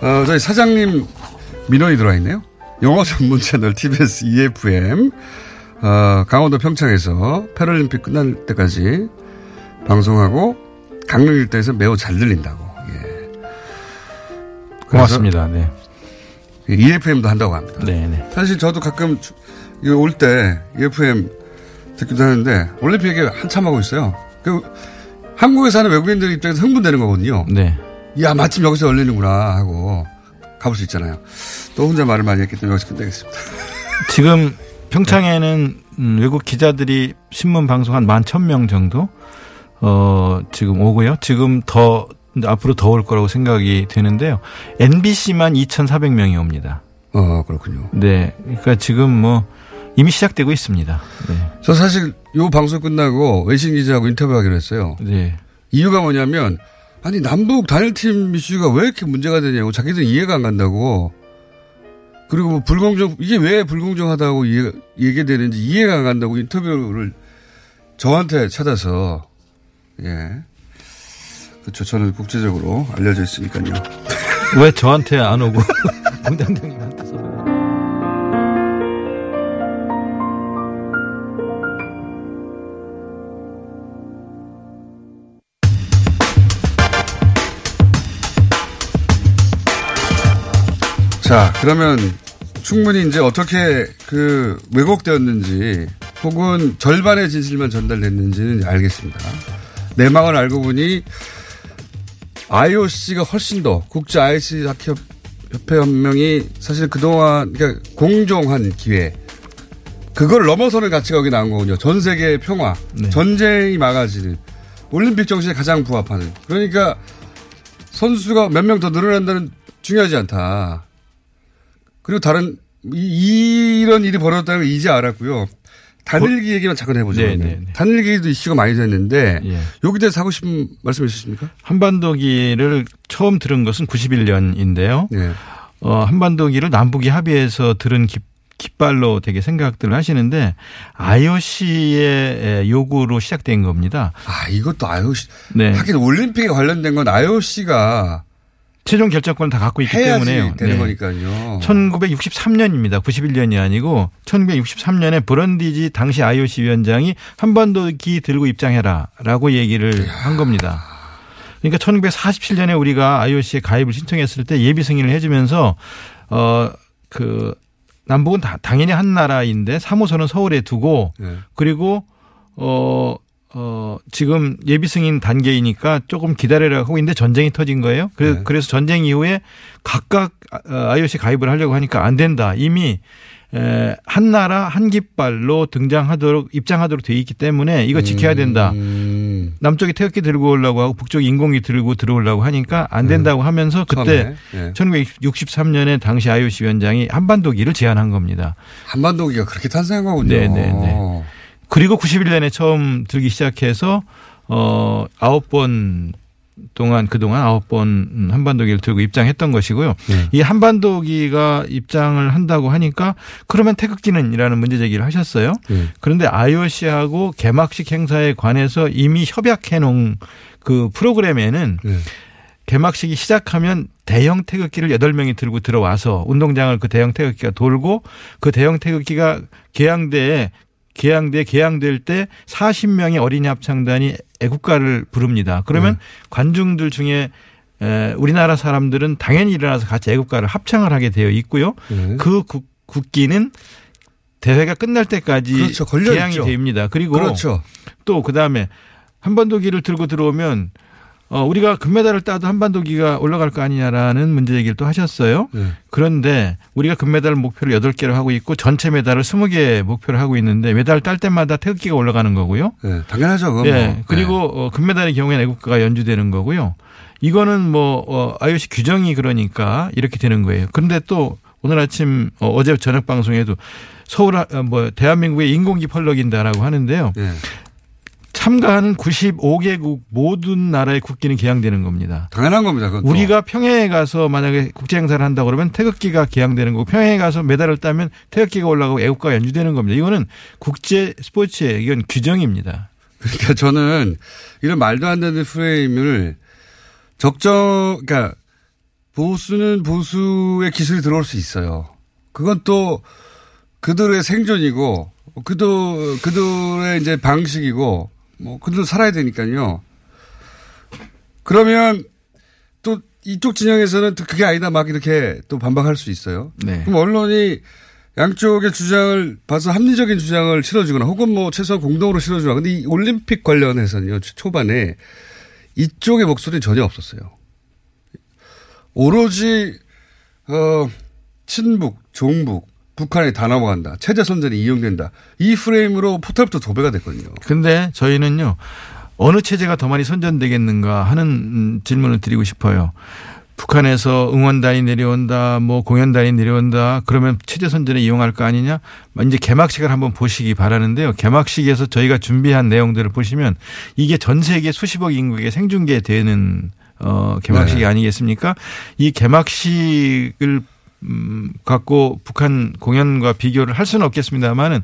어, 저희 사장님 민원이 들어와 있네요. 영어 전문 채널 TBS EFM 어, 강원도 평창에서 패럴림픽 끝날 때까지 방송하고 강릉 일대에서 매우 잘 들린다고. 예. 고맙습니다. 네. EFM도 한다고 합니다. 네, 네. 사실 저도 가끔 올 때 EFM 듣기도 하는데 올림픽 얘기 한참 하고 있어요. 그 한국에 사는 외국인들 입장에서 흥분되는 거거든요. 네. 야 마침 여기서 열리는구나 하고 가볼 수 있잖아요. 또 혼자 말을 많이 했기 때문에 여기서 끝내겠습니다. 지금 평창에는 음, 외국 기자들이 신문 방송 한 11,000명 정도 어 지금 오고요. 지금 더 앞으로 더 올 거라고 생각이 되는데요. NBC만 2,400명이 옵니다. 어 그렇군요. 네, 그러니까 지금 뭐 이미 시작되고 있습니다. 네. 저 사실 요 방송 끝나고 외신 기자하고 인터뷰하기로 했어요. 네. 이유가 뭐냐면 아니 남북 단일팀 이슈가 왜 이렇게 문제가 되냐고 자기들 이해가 안 간다고. 그리고 뭐 불공정 이게 왜 불공정하다고 이해, 얘기되는지 이해가 안 간다고 인터뷰를 저한테 찾아서 예. 그렇죠. 저는 국제적으로 알려져 있으니까요. 왜 저한테 안 오고 공장장님한테서 자, 그러면 충분히 이제 어떻게 그 왜곡되었는지 혹은 절반의 진실만 전달됐는지는 알겠습니다. 내막을 알고 보니 IOC가 훨씬 더 국제 아이스 하키 협회 연명이 사실 그동안 그러니까 공정한 기회 그걸 넘어서는 가치가 여기 나온 거군요. 전 세계의 평화, 전쟁이 막아지는 올림픽 정신에 가장 부합하는. 그러니까 선수가 몇 명 더 늘어난다는 중요하지 않다. 그리고 다른 이, 이런 일이 벌어졌다는 걸 이제 알았고요. 단일기 얘기만 잠깐 해보죠. 네. 네, 네. 단일기도 이슈가 많이 됐는데 예. 여기 대해서 하고 싶은 말씀 있으십니까? 한반도기를 처음 들은 것은 91년인데요. 네. 어, 한반도기를 남북이 합의해서 들은 깃, 깃발로 되게 생각들을 하시는데 IOC의 요구로 시작된 겁니다. 아, 이것도 IOC. 네. 하긴 올림픽에 관련된 건 IOC가 최종 결정권을 다 갖고 있기 때문에요. 되는 네. 거니까요. 1963년입니다. 91년이 아니고 1963년에 브런디지 당시 IOC 위원장이 한반도기 들고 입장해라라고 얘기를 한 겁니다. 그러니까 1947년에 우리가 IOC에 가입을 신청했을 때 예비 승인을 해주면서 어그 남북은 다 당연히 한 나라인데 사무소는 서울에 두고 네. 그리고 어, 어, 지금 예비 승인 단계이니까 조금 기다려라 하고 있는데 전쟁이 터진 거예요. 그래서, 그래서 전쟁 이후에 각각 IOC 가입을 하려고 하니까 안 된다. 이미 에, 한 나라 한 깃발로 등장하도록 입장하도록 돼 있기 때문에 이거 지켜야 된다. 음. 남쪽이 태극기 들고 오려고 하고 북쪽이 인공기 들고 들어오려고 하니까 안 된다고 하면서 그때 예. 1963년에 당시 IOC 위원장이 한반도기를 제안한 겁니다. 한반도기가 그렇게 탄생한 거군요. 네네네. 그리고 91년에 처음 들기 시작해서 어 아홉 번 동안 그동안 아홉 번 한반도기를 들고 입장했던 것이고요. 네. 이 한반도기가 입장을 한다고 하니까 그러면 태극기는이라는 문제 제기를 하셨어요. 네. 그런데 IOC하고 개막식 행사에 관해서 이미 협약해 놓은 그 프로그램에는 네. 개막식이 시작하면 대형 태극기를 여덟 명이 들고 들어와서 운동장을 그 대형 태극기가 돌고 그 대형 태극기가 개항대에 개항대 개항될 때 40명의 어린이 합창단이 애국가를 부릅니다. 그러면 관중들 중에 에, 우리나라 사람들은 당연히 일어나서 같이 애국가를 합창을 하게 되어 있고요. 네. 그 국, 국기는 대회가 끝날 때까지 그렇죠. 개항이. 됩니다. 그리고 그렇죠. 또 그다음에 한반도기를 들고 들어오면 어, 우리가 금메달을 따도 한반도기가 올라갈 거 아니냐라는 문제 얘기를 또 하셨어요. 네. 그런데 우리가 금메달 목표를 8개로 하고 있고 전체 메달을 20개 목표를 하고 있는데 메달 딸 때마다 태극기가 올라가는 거고요. 네, 당연하죠. 그건 예. 뭐. 그리고 어, 금메달의 경우에는 애국가가 연주되는 거고요. 이거는 뭐 어, IOC 규정이 그러니까 이렇게 되는 거예요. 그런데 또 오늘 아침 어, 어제 저녁 방송에도 서울 하- 어, 뭐 대한민국의 인공기 펄럭인다라고 하는데요. 네. 참가하는 95개국 모든 나라의 국기는 개항되는 겁니다. 당연한 겁니다. 또. 우리가 평양에 가서 만약에 국제 행사를 한다 그러면 태극기가 개항되는 거고 평양에 가서 메달을 따면 태극기가 올라가고 애국가가 연주되는 겁니다. 이거는 국제 스포츠의 이건 규정입니다. 그러니까 저는 이런 말도 안 되는 프레임을 적정, 그러니까 보수는 보수의 기술이 들어올 수 있어요. 그건 또 그들의 생존이고 그들, 그들의 이제 방식이고 뭐 그들도 살아야 되니까요. 그러면 또 이쪽 진영에서는 또 그게 아니다 막 이렇게 또 반박할 수 있어요. 네. 그럼 언론이 양쪽의 주장을 봐서 합리적인 주장을 실어주거나 혹은 뭐 최소한 공동으로 실어주거나 근데 이 올림픽 관련해서는요 초- 초반에 이쪽의 목소리는 전혀 없었어요. 오로지 어 친북, 종북, 북한에 다 넘어간다. 체제 선전이 이용된다. 이 프레임으로 포탈부터 도배가 됐거든요. 근데 저희는요 어느 체제가 더 많이 선전되겠는가 하는 음, 질문을 드리고 싶어요. 북한에서 응원단이 내려온다, 뭐 공연단이 내려온다, 그러면 체제 선전에 이용할 거 아니냐? 이제 개막식을 한번 보시기 바라는데요. 개막식에서 저희가 준비한 내용들을 보시면 이게 전 세계 수십억 인구에게 생중계되는 어, 개막식이 네. 아니겠습니까? 이 개막식을 음, 갖고 북한 공연과 비교를 할 수는 없겠습니다만은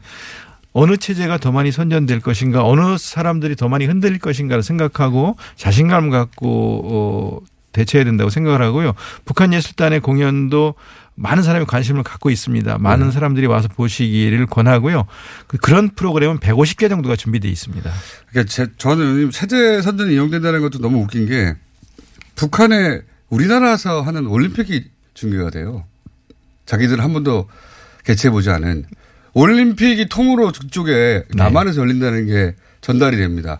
어느 체제가 더 많이 선전될 것인가, 어느 사람들이 더 많이 흔들릴 것인가를 생각하고 자신감 갖고 어, 대처해야 된다고 생각을 하고요. 북한 예술단의 공연도 많은 사람이 관심을 갖고 있습니다. 많은 네. 사람들이 와서 보시기를 권하고요. 그- 그런 프로그램은 150개 정도가 준비되어 있습니다. 그러니까 제, 저는 체제 선전이 이용된다는 것도 너무 웃긴 게 북한에 우리나라에서 하는 올림픽이 중계가 돼요. 자기들 한 번도 개최해보지 않은 올림픽이 통으로 그쪽에 남한에서 열린다는 게 전달이 됩니다.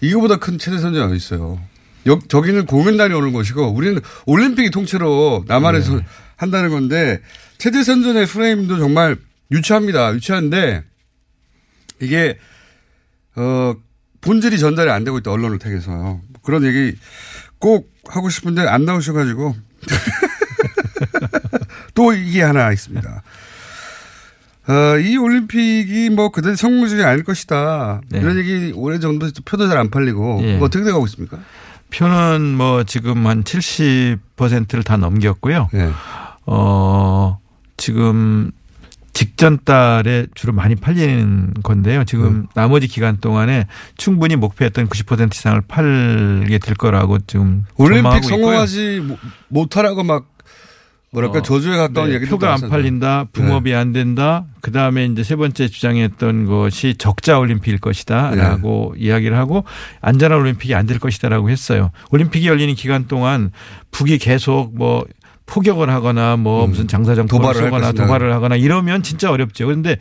이거보다 큰 체제 선전이 어디 있어요. 여, 저기는 공연단이 오는 것이고 우리는 올림픽이 통째로 남한에서 한다는 건데 체제 선전의 프레임도 정말 유치합니다. 유치한데 이게 어 본질이 전달이 안 되고 있다 언론을 통해서 그런 얘기 꼭 하고 싶은데 안 나오셔가지고 또 이게 하나 있습니다. 어, 이 올림픽이 뭐 그다지 성공적이 아닐 것이다. 이런 얘기 오래 정도 표도 잘 안 팔리고 예. 뭐 어떻게 돼가고 있습니까? 표는 뭐 지금 한 70%를 다 넘겼고요. 예. 어, 지금 직전 달에 주로 많이 팔리는 건데요. 지금 음. 나머지 기간 동안에 충분히 목표했던 90% 이상을 팔게 될 거라고 지금 올림픽 있고요. 성공하지 못- 못하라고 막 뭐랄까 어, 저주에 가까운 네, 얘기도 표가 안. 팔린다, 붕업이 안 된다. 그 다음에 이제 세 번째 주장했던 것이 적자 올림픽일 것이다라고 네. 이야기를 하고 안전한 올림픽이 안 될 것이다라고 했어요. 올림픽이 열리는 기간 동안 북이 계속 뭐 포격을 하거나 뭐 무슨 음. 도발을 할 쏘거나 것이다. 도발을 하거나 이러면 진짜 어렵죠. 그런데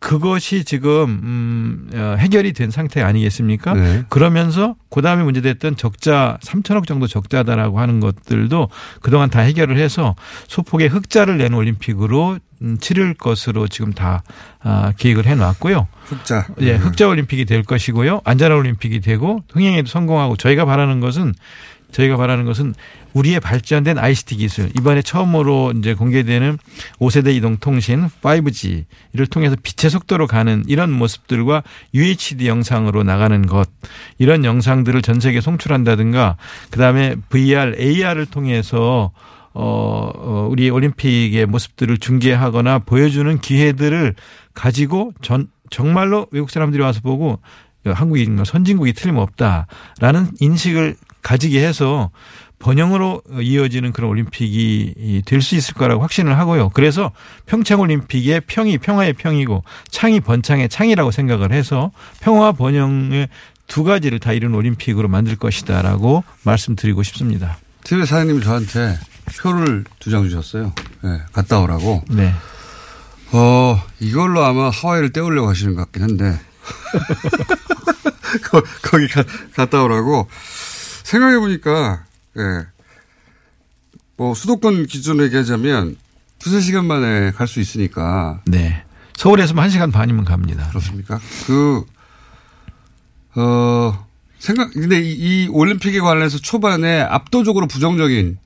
그것이 지금 음 어, 해결이 된 상태 아니겠습니까? 네. 그러면서 그다음에 문제됐던 적자 3천억 정도 적자다라고 하는 것들도 그동안 다 해결을 해서 소폭의 흑자를 낸 올림픽으로 음, 치를 것으로 지금 다 아, 계획을 해 놨고요. 흑자. 예, 음. 흑자 올림픽이 될 것이고요. 안전한 올림픽이 되고 흥행에도 성공하고 저희가 바라는 것은 저희가 바라는 것은 우리의 발전된 ICT 기술. 이번에 처음으로 이제 공개되는 5세대 이동통신 5G를 통해서 빛의 속도로 가는 이런 모습들과 UHD 영상으로 나가는 것. 이런 영상들을 전 세계에 송출한다든가 그다음에 VR, AR을 통해서 어, 어, 우리 올림픽의 모습들을 중계하거나 보여주는 기회들을 가지고 전, 정말로 외국 사람들이 와서 보고 한국이 선진국이 틀림없다라는 인식을 가지게 해서 번영으로 이어지는 그런 올림픽이 될 수 있을 거라고 확신을 하고요. 그래서 평창 올림픽의 평이 평화의 평이고 창이 번창의 창이라고 생각을 해서 평화 번영의 두 가지를 다 이룬 올림픽으로 만들 것이다라고 말씀드리고 싶습니다. TV 사장님이 저한테 표를 두 장 주셨어요. 네, 갔다 오라고. 네. 어, 이걸로 아마 하와이를 떼우려고 하시는 것 같긴 한데. 거, 거기 가, 갔다 오라고. 생각해보니까, 예. 뭐, 수도권 기준으로 얘기하자면, 두세 시간 만에 갈 수 있으니까. 네. 서울에서만 한 시간 반이면 갑니다. 그렇습니까? 그, 어, 생각, 근데 이, 이 올림픽에 관련해서 초반에 압도적으로 부정적인,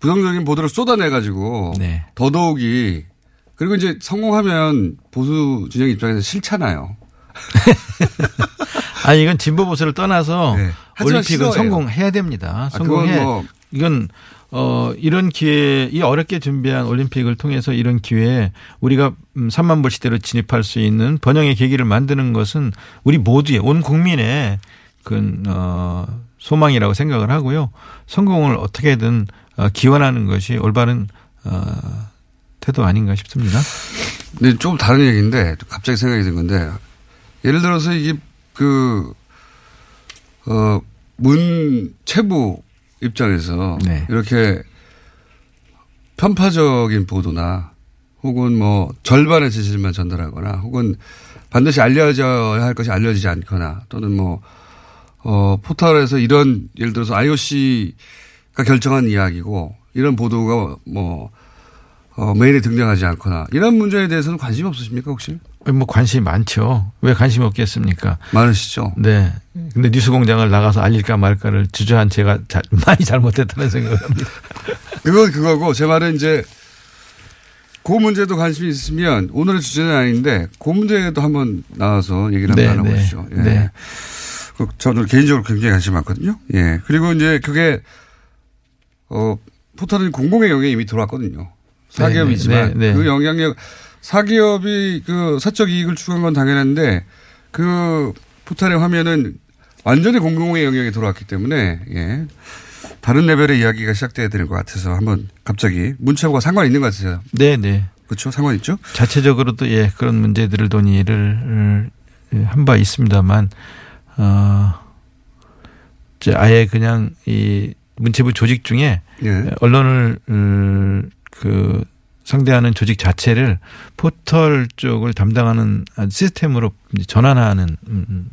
부정적인 보도를 쏟아내가지고. 네. 더더욱이, 그리고 이제 성공하면 보수 진영 입장에서 싫잖아요. 아 이건 진보 보수를 떠나서 네. 올림픽은 싫어해요. 성공해야 됩니다. 아, 성공해. 그건 뭐- 이건 어 이런 기회 이 어렵게 준비한 올림픽을 통해서 이런 기회에 우리가 음, 3만 불 시대로 진입할 수 있는 번영의 계기를 만드는 것은 우리 모두의 온 국민의 그어 소망이라고 생각을 하고요. 성공을 어떻게든 어, 기원하는 것이 올바른 어 태도 아닌가 싶습니다. 근데 조금 다른 얘기인데 갑자기 생각이 든 건데 예를 들어서 이게 그, 어, 문 체부 입장에서 네. 이렇게 편파적인 보도나 혹은 뭐 절반의 진실만 전달하거나 혹은 반드시 알려져야 할 것이 알려지지 않거나 또는 뭐, 어, 포털에서 이런 예를 들어서 IOC가 결정한 이야기고 이런 보도가 뭐, 어, 메일에 등장하지 않거나 이런 문제에 대해서는 관심 없으십니까 혹시? 뭐 관심이 많죠. 왜 관심이 없겠습니까? 많으시죠. 네. 근데 뉴스 공장을 나가서 알릴까 말까를 주저한 제가 자, 많이 잘못했다는 생각을 합니다. 그건 그거고 제 말은 이제 그 문제도 관심이 있으면 오늘의 주제는 아닌데 그 문제도 한번 나와서 얘기를 한번 네, 나눠보시죠. 네, 예. 네. 그 저는 개인적으로 굉장히 관심 많거든요. 예. 그리고 이제 그게 어 포털은 공공의 영역에 이미 들어왔거든요. 사기업이지만 네, 네, 네. 그 영향력 사기업이 그 사적 이익을 추구한 건 당연한데 그 포털의 화면은 완전히 공공의 영역에 들어왔기 때문에 예. 다른 레벨의 이야기가 시작돼야 될것 같아서 한번 갑자기 문체부가 상관 있는 것 같아요. 네, 네. 그렇죠. 상관 있죠. 자체적으로도 예, 그런 문제들을 논의를 한 바 있습니다만 어 이제 아예 그냥 이 문체부 조직 중에 예. 언론을 음, 그 상대하는 조직 자체를 포털 쪽을 담당하는 시스템으로 전환하는 음,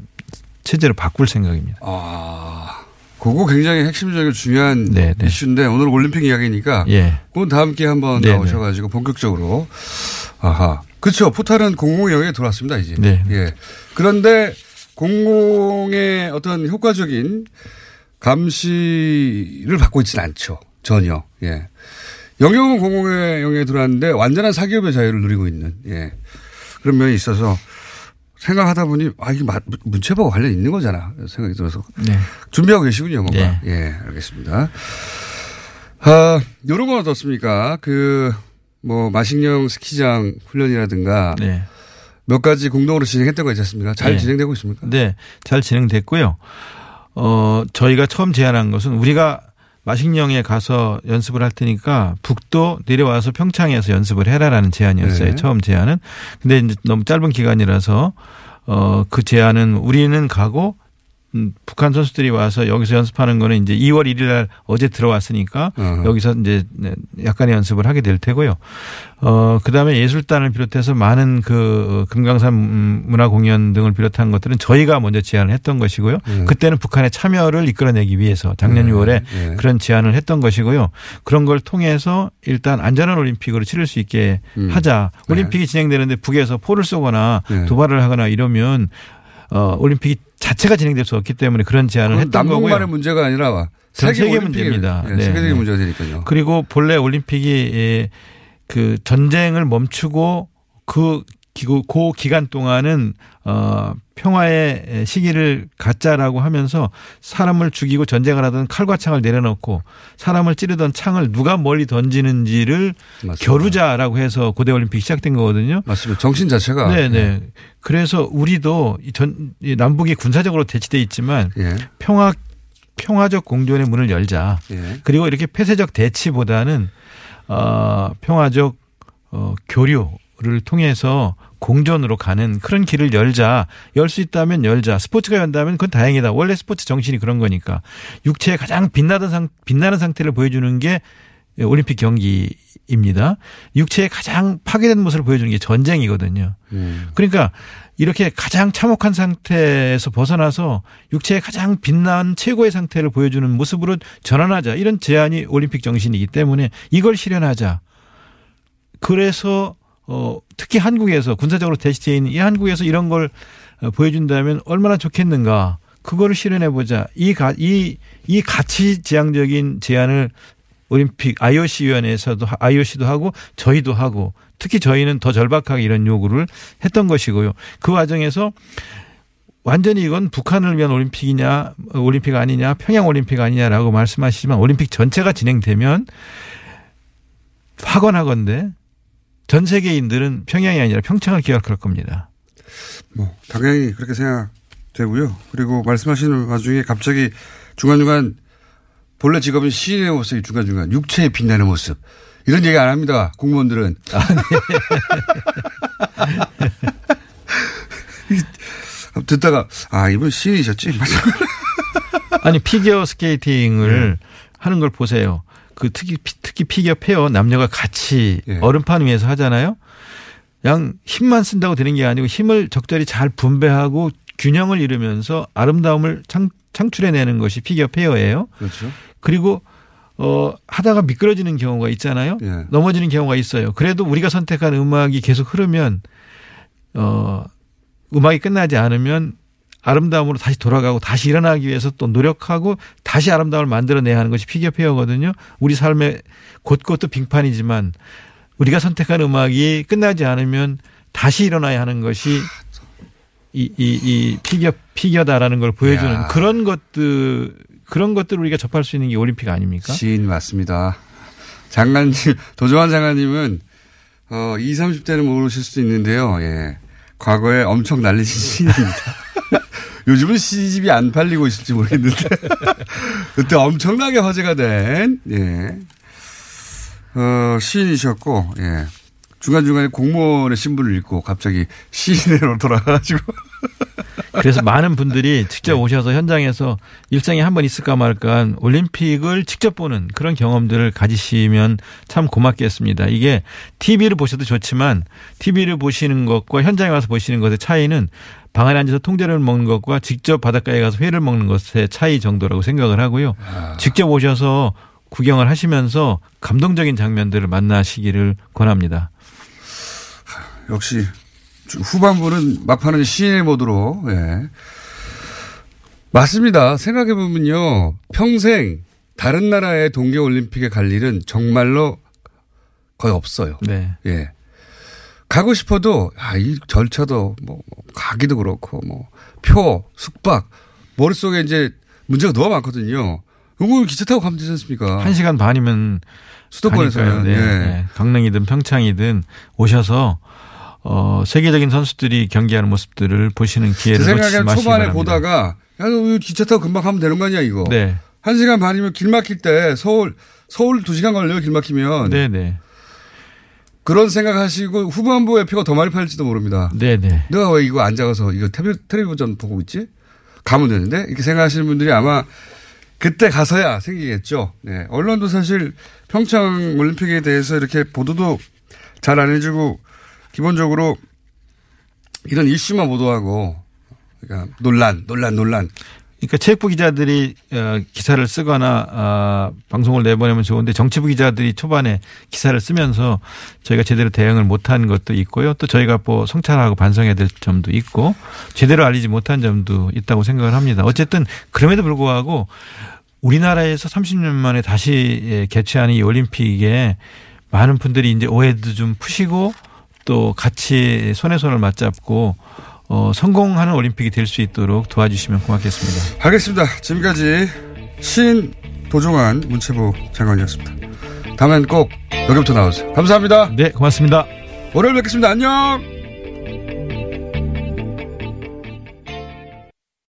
체제로 바꿀 생각입니다. 아, 그거 굉장히 핵심적이고 중요한 네, 네. 이슈인데 오늘 올림픽 이야기니까 예. 그건 다음 기회에 한번 네, 나오셔가지고 본격적으로. 아하. 그렇죠 포탈은 공공 영역에 들어왔습니다 이제. 네. 예. 그런데 공공의 어떤 효과적인 감시를 받고 있지는 않죠. 전혀. 예 영역은 공공의 영역에 들어왔는데 완전한 사기업의 자유를 누리고 있는 예 그런 면이 있어서 생각하다 보니 아 이게 마- 문체부와 관련 있는 거잖아 생각이 들어서 네. 준비하고 계시군요, 뭔가. 네. 예, 알겠습니다. 아, 요런 건 어떻습니까? 그, 뭐, 마식령 스키장 훈련이라든가. 네. 몇 가지 공동으로 진행했던 거 있지 않습니까? 잘 네. 진행되고 있습니까? 네, 잘 진행됐고요. 어, 저희가 처음 제안한 것은 우리가 마식령에 가서 연습을 할 테니까 북도 내려와서 평창에서 연습을 해라라는 제안이었어요. 네. 처음 제안은. 근데 이제 너무 짧은 기간이라서 어, 그 제안은 우리는 가고 음, 북한 선수들이 와서 여기서 연습하는 거는 이제 2월 1일 날 어제 들어왔으니까 어허. 여기서 이제 네, 약간의 연습을 하게 될 테고요. 어, 그 다음에 예술단을 비롯해서 많은 그 금강산 음, 문화 공연 등을 비롯한 것들은 저희가 먼저 제안을 했던 것이고요. 네. 그때는 북한의 참여를 이끌어내기 위해서 작년 네, 6월에 네. 그런 제안을 했던 것이고요. 그런 걸 통해서 일단 안전한 올림픽으로 치를 수 있게 음. 하자. 네. 올림픽이 진행되는데 북에서 포를 쏘거나 네. 도발을 하거나 이러면 어, 올림픽이 자체가 진행될 수 없기 때문에 그런 제안을 했던 거고요. 남북만의 문제가 아니라 전 세계, 세계 문제입니다. 예, 네, 세계적인 네. 문제가 되니까요. 그리고 본래 올림픽이 예, 그 전쟁을 멈추고 그 기고 그 기간 동안은 어 평화의 시기를 갖자라고 하면서 사람을 죽이고 전쟁을 하던 칼과 창을 내려놓고 사람을 찌르던 창을 누가 멀리 던지는지를 겨루자라고 해서 고대 올림픽 시작된 거거든요. 맞습니다. 정신 자체가 네, 네. 그래서 우리도 이 전, 이 남북이 군사적으로 대치돼 있지만 예. 평화 평화적 공존의 문을 열자. 예. 그리고 이렇게 폐쇄적 대치보다는 어 평화적 어 교류를 통해서 공존으로 가는 그런 길을 열자. 열 수 있다면 열자. 스포츠가 연다면 그건 다행이다. 원래 스포츠 정신이 그런 거니까. 육체에 가장 빛나던 상 빛나는 상태를 보여주는 게 올림픽 경기입니다. 육체에 가장 파괴된 모습을 보여주는 게 전쟁이거든요. 음. 그러니까 이렇게 가장 참혹한 상태에서 벗어나서 육체의 가장 빛난 최고의 상태를 보여주는 모습으로 전환하자. 이런 제안이 올림픽 정신이기 때문에 이걸 실현하자. 그래서 어 특히 한국에서 군사적으로 대치되어 있는 이 한국에서 이런 걸 어, 보여준다면 얼마나 좋겠는가. 그거를 실현해 보자. 이 가, 이, 이 가치 지향적인 제안을 올림픽 IOC 위원회에서도 하- IOC도 하고 저희도 하고 특히 저희는 더 절박하게 이런 요구를 했던 것이고요. 그 과정에서 완전히 이건 북한을 위한 올림픽이냐 어, 올림픽 아니냐 평양 올림픽 아니냐라고 말씀하시지만 올림픽 전체가 진행되면 확언하건데 전 세계인들은 평양이 아니라 평창을 기억할 겁니다. 뭐 당연히 그렇게 생각되고요. 그리고 말씀하시는 와중에 갑자기 중간중간 본래 직업인 시인의 모습이 중간중간 육체에 빛나는 모습 이런 얘기 안 합니다. 공무원들은. 듣다가 아 이분 시인이셨지? 아니 피겨 스케이팅을 하는 걸 보세요. 그 특히 피- 특히 피겨 페어 남녀가 같이 얼음판 위에서 하잖아요. 양 힘만 쓴다고 되는 게 아니고 힘을 적절히 잘 분배하고 균형을 이루면서 아름다움을 창, 창출해내는 것이 피겨 페어예요. 그렇죠. 그리고 어 하다가 미끄러지는 경우가 있잖아요. 예. 넘어지는 경우가 있어요. 그래도 우리가 선택한 음악이 계속 흐르면 어 음악이 끝나지 않으면 아름다움으로 다시 돌아가고 다시 일어나기 위해서 또 노력하고 다시 아름다움을 만들어내야 하는 것이 피겨 페어거든요. 우리 삶의 곳곳도 빙판이지만 우리가 선택한 음악이 끝나지 않으면 다시 일어나야 하는 것이 이, 이, 이 피겨, 피겨다라는 걸 보여주는 야. 그런 것들, 그런 것들을 우리가 접할 수 있는 게 올림픽 아닙니까? 시인 맞습니다. 장관님, 도정환 장관님은, 어, 20, 30대는 모르실 수도 있는데요. 예. 과거에 엄청 날리신 시인입니다. 요즘은 시집이 안 팔리고 있을지 모르겠는데. 그때 엄청나게 화제가 된, 예. 어, 시인이셨고, 예. 중간중간에 공무원의 신분을 잃고 갑자기 시인으로 돌아가가지고. 그래서 많은 분들이 직접 오셔서 현장에서 일생에 한 번 있을까 말까 올림픽을 직접 보는 그런 경험들을 가지시면 참 고맙겠습니다. 이게 TV를 보셔도 좋지만 TV를 보시는 것과 현장에 와서 보시는 것의 차이는 방 안에 앉아서 통제를 먹는 것과 직접 바닷가에 가서 회를 먹는 것의 차이 정도라고 생각을 하고요. 직접 오셔서 구경을 하시면서 감동적인 장면들을 만나시기를 권합니다. 역시 후반부는 막판은 시인의 모드로 예. 맞습니다. 생각해 보면요 평생 다른 나라의 동계 올림픽에 갈 일은 정말로 거의 없어요. 네. 예. 가고 싶어도 아, 이 절차도 뭐, 뭐 가기도 그렇고 뭐 표, 숙박 머릿속에 이제 문제가 너무 많거든요. 요거 기차 타고 가면 되지 않습니까? 한 시간 반이면 수도권에서는. 네. 예. 네. 강릉이든 평창이든 오셔서 어, 세계적인 선수들이 경기하는 모습들을 보시는 제 기회를 놓치지 마시기 초반에 바랍니다. 보다가 야, 너 이거 기차 타고 금방 가면 되는 거 아니야 이거. 네. 한 시간 반이면 길 막힐 때 서울 서울 두 시간 걸려요 길 막히면. 네네. 그런 생각하시고 후반부에 표가 더 많이 팔릴지도 모릅니다. 네네. 내가 왜 이거 안 작아서 이거 텔레, 텔레비전 보고 있지? 가면 되는데 이렇게 생각하시는 분들이 아마 그때 가서야 생기겠죠. 네. 언론도 사실 평창 올림픽에 대해서 이렇게 보도도 잘 안 해주고 기본적으로 이런 이슈만 보도하고 그러니까 논란, 논란, 논란 그러니까 체육부 기자들이 어, 기사를 쓰거나 어, 방송을 내보내면 좋은데 정치부 기자들이 초반에 기사를 쓰면서 저희가 제대로 대응을 못한 것도 있고요. 또 저희가 뭐 성찰하고 반성해야 될 점도 있고 제대로 알리지 못한 점도 있다고 생각을 합니다. 어쨌든 그럼에도 불구하고 우리나라에서 30년 만에 다시 예, 개최하는 이 올림픽에 많은 분들이 이제 오해도 좀 푸시고 또 같이 손에 손을 맞잡고 어, 성공하는 올림픽이 될 수 있도록 도와주시면 고맙겠습니다. 알겠습니다. 지금까지 신 도종환 문체부 장관이었습니다. 다음엔 꼭 여기부터 나오세요. 감사합니다. 네, 고맙습니다. 월요일 뵙겠습니다. 안녕!